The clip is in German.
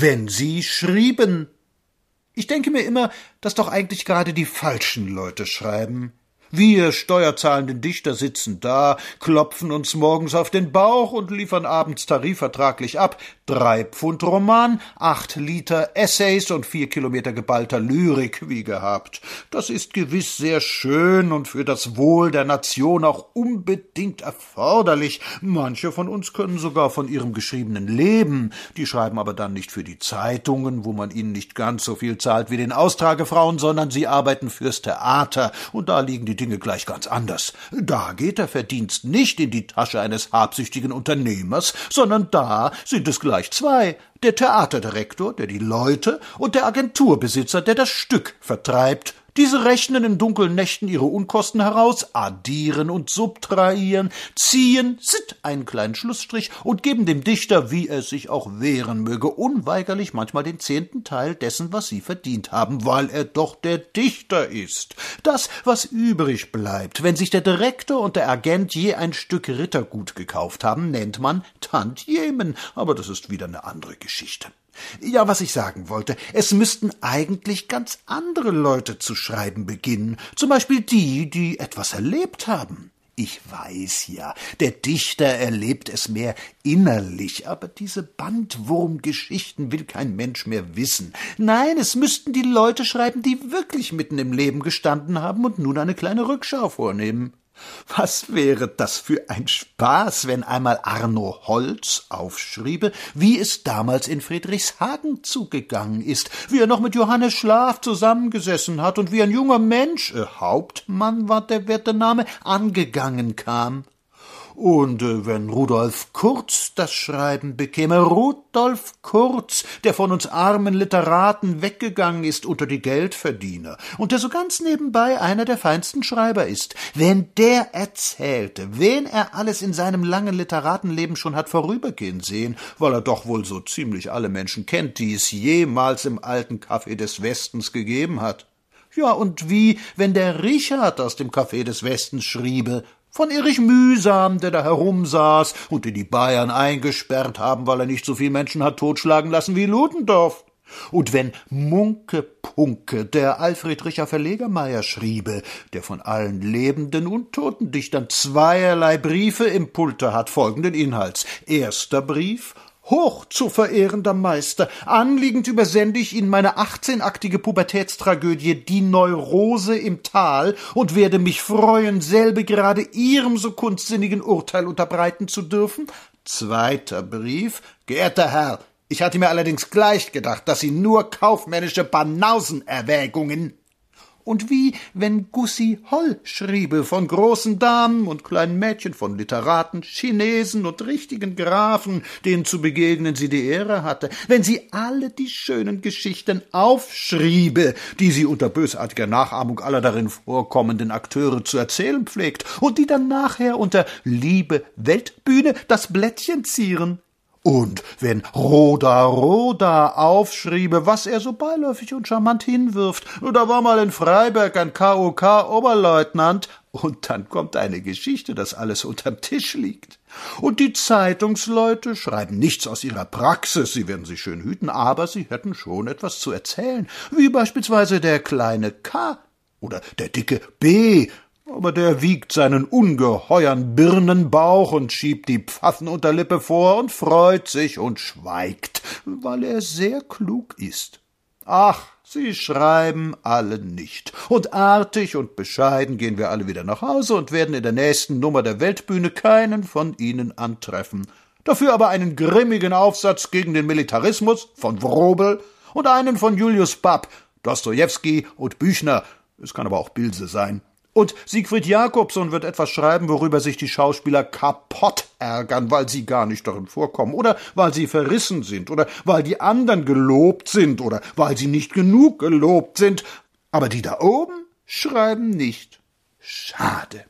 wenn sie schrieben. Ich denke mir immer, dass doch eigentlich gerade die falschen Leute schreiben. Wir steuerzahlenden Dichter sitzen da, klopfen uns morgens auf den Bauch und liefern abends tarifvertraglich ab. Drei Pfund Roman, acht Liter Essays und vier Kilometer geballter Lyrik, wie gehabt. Das ist gewiss sehr schön und für das Wohl der Nation auch unbedingt erforderlich. Manche von uns können sogar von ihrem Geschriebenen leben. Die schreiben aber dann nicht für die Zeitungen, wo man ihnen nicht ganz so viel zahlt wie den Austragefrauen, sondern sie arbeiten fürs Theater. Und da liegen die Dinge gleich ganz anders. Da geht der Verdienst nicht in die Tasche eines habsüchtigen Unternehmers, sondern da sind es gleich zwei, der Theaterdirektor, der die Leute, und der Agenturbesitzer, der das Stück vertreibt diese rechnen in dunklen Nächten ihre Unkosten heraus, addieren und subtrahieren, ziehen, sitt einen kleinen Schlussstrich und geben dem Dichter, wie er sich auch wehren möge, unweigerlich manchmal den zehnten Teil dessen, was sie verdient haben, weil er doch der Dichter ist. Das, was übrig bleibt, wenn sich der Direktor und der Agent je ein Stück Rittergut gekauft haben, nennt man Tantiemen, aber das ist wieder eine andere Geschichte. Ja, was ich sagen wollte, es müssten eigentlich ganz andere Leute zu schreiben beginnen, zum Beispiel die, die etwas erlebt haben. Ich weiß ja, der Dichter erlebt es mehr innerlich, aber diese Bandwurmgeschichten will kein Mensch mehr wissen. Nein, es müssten die Leute schreiben, die wirklich mitten im Leben gestanden haben und nun eine kleine Rückschau vornehmen. Was wäre das für ein Spaß, wenn einmal Arno Holz aufschriebe, wie es damals in Friedrichshagen zugegangen ist, wie er noch mit Johannes Schlaf zusammengesessen hat und wie ein junger Mensch, äh, Hauptmann war der werte Name, angegangen kam. Und äh, wenn Rudolf Kurz das Schreiben bekäme, Rudolf Kurz, der von uns armen Literaten weggegangen ist unter die Geldverdiener und der so ganz nebenbei einer der feinsten Schreiber ist, wenn der erzählte, wen er alles in seinem langen Literatenleben schon hat vorübergehen sehen, weil er doch wohl so ziemlich alle Menschen kennt, die es jemals im alten Café des Westens gegeben hat. Ja, und wie, wenn der Richard aus dem Café des Westens schriebe, von Erich Mühsam, der da herumsaß und den die Bayern eingesperrt haben, weil er nicht so viel Menschen hat totschlagen lassen wie Ludendorff. Und wenn Munke Punke, der Alfred Richer Verlegermeier schriebe, der von allen lebenden und toten Dichtern zweierlei Briefe im Pulte hat, folgenden Inhalts. Erster Brief Hoch zu verehrender Meister, anliegend übersende ich Ihnen meine achtzehnaktige Pubertätstragödie Die Neurose im Tal und werde mich freuen, selbe gerade Ihrem so kunstsinnigen Urteil unterbreiten zu dürfen. Zweiter Brief Geehrter Herr, ich hatte mir allerdings gleich gedacht, dass Sie nur kaufmännische Banausenerwägungen und wie wenn Gussi Holl schriebe von großen Damen und kleinen Mädchen, von Literaten, Chinesen und richtigen Grafen, denen zu begegnen sie die Ehre hatte, wenn sie alle die schönen Geschichten aufschriebe, die sie unter bösartiger Nachahmung aller darin vorkommenden Akteure zu erzählen pflegt, und die dann nachher unter Liebe Weltbühne das Blättchen zieren. Und wenn Roda Roda aufschriebe, was er so beiläufig und charmant hinwirft, da war mal in Freiberg ein KOK-Oberleutnant, und dann kommt eine Geschichte, dass alles unterm Tisch liegt. Und die Zeitungsleute schreiben nichts aus ihrer Praxis, sie werden sich schön hüten, aber sie hätten schon etwas zu erzählen, wie beispielsweise der kleine K oder der dicke B aber der wiegt seinen ungeheuern Birnenbauch und schiebt die Pfaffenunterlippe vor und freut sich und schweigt, weil er sehr klug ist. Ach, sie schreiben alle nicht. Und artig und bescheiden gehen wir alle wieder nach Hause und werden in der nächsten Nummer der Weltbühne keinen von ihnen antreffen. Dafür aber einen grimmigen Aufsatz gegen den Militarismus von Wrobel und einen von Julius Babb, Dostojewski und Büchner. Es kann aber auch Bilse sein. Und Siegfried Jakobson wird etwas schreiben, worüber sich die Schauspieler kaputt ärgern, weil sie gar nicht darin vorkommen, oder weil sie verrissen sind, oder weil die anderen gelobt sind, oder weil sie nicht genug gelobt sind. Aber die da oben schreiben nicht. Schade.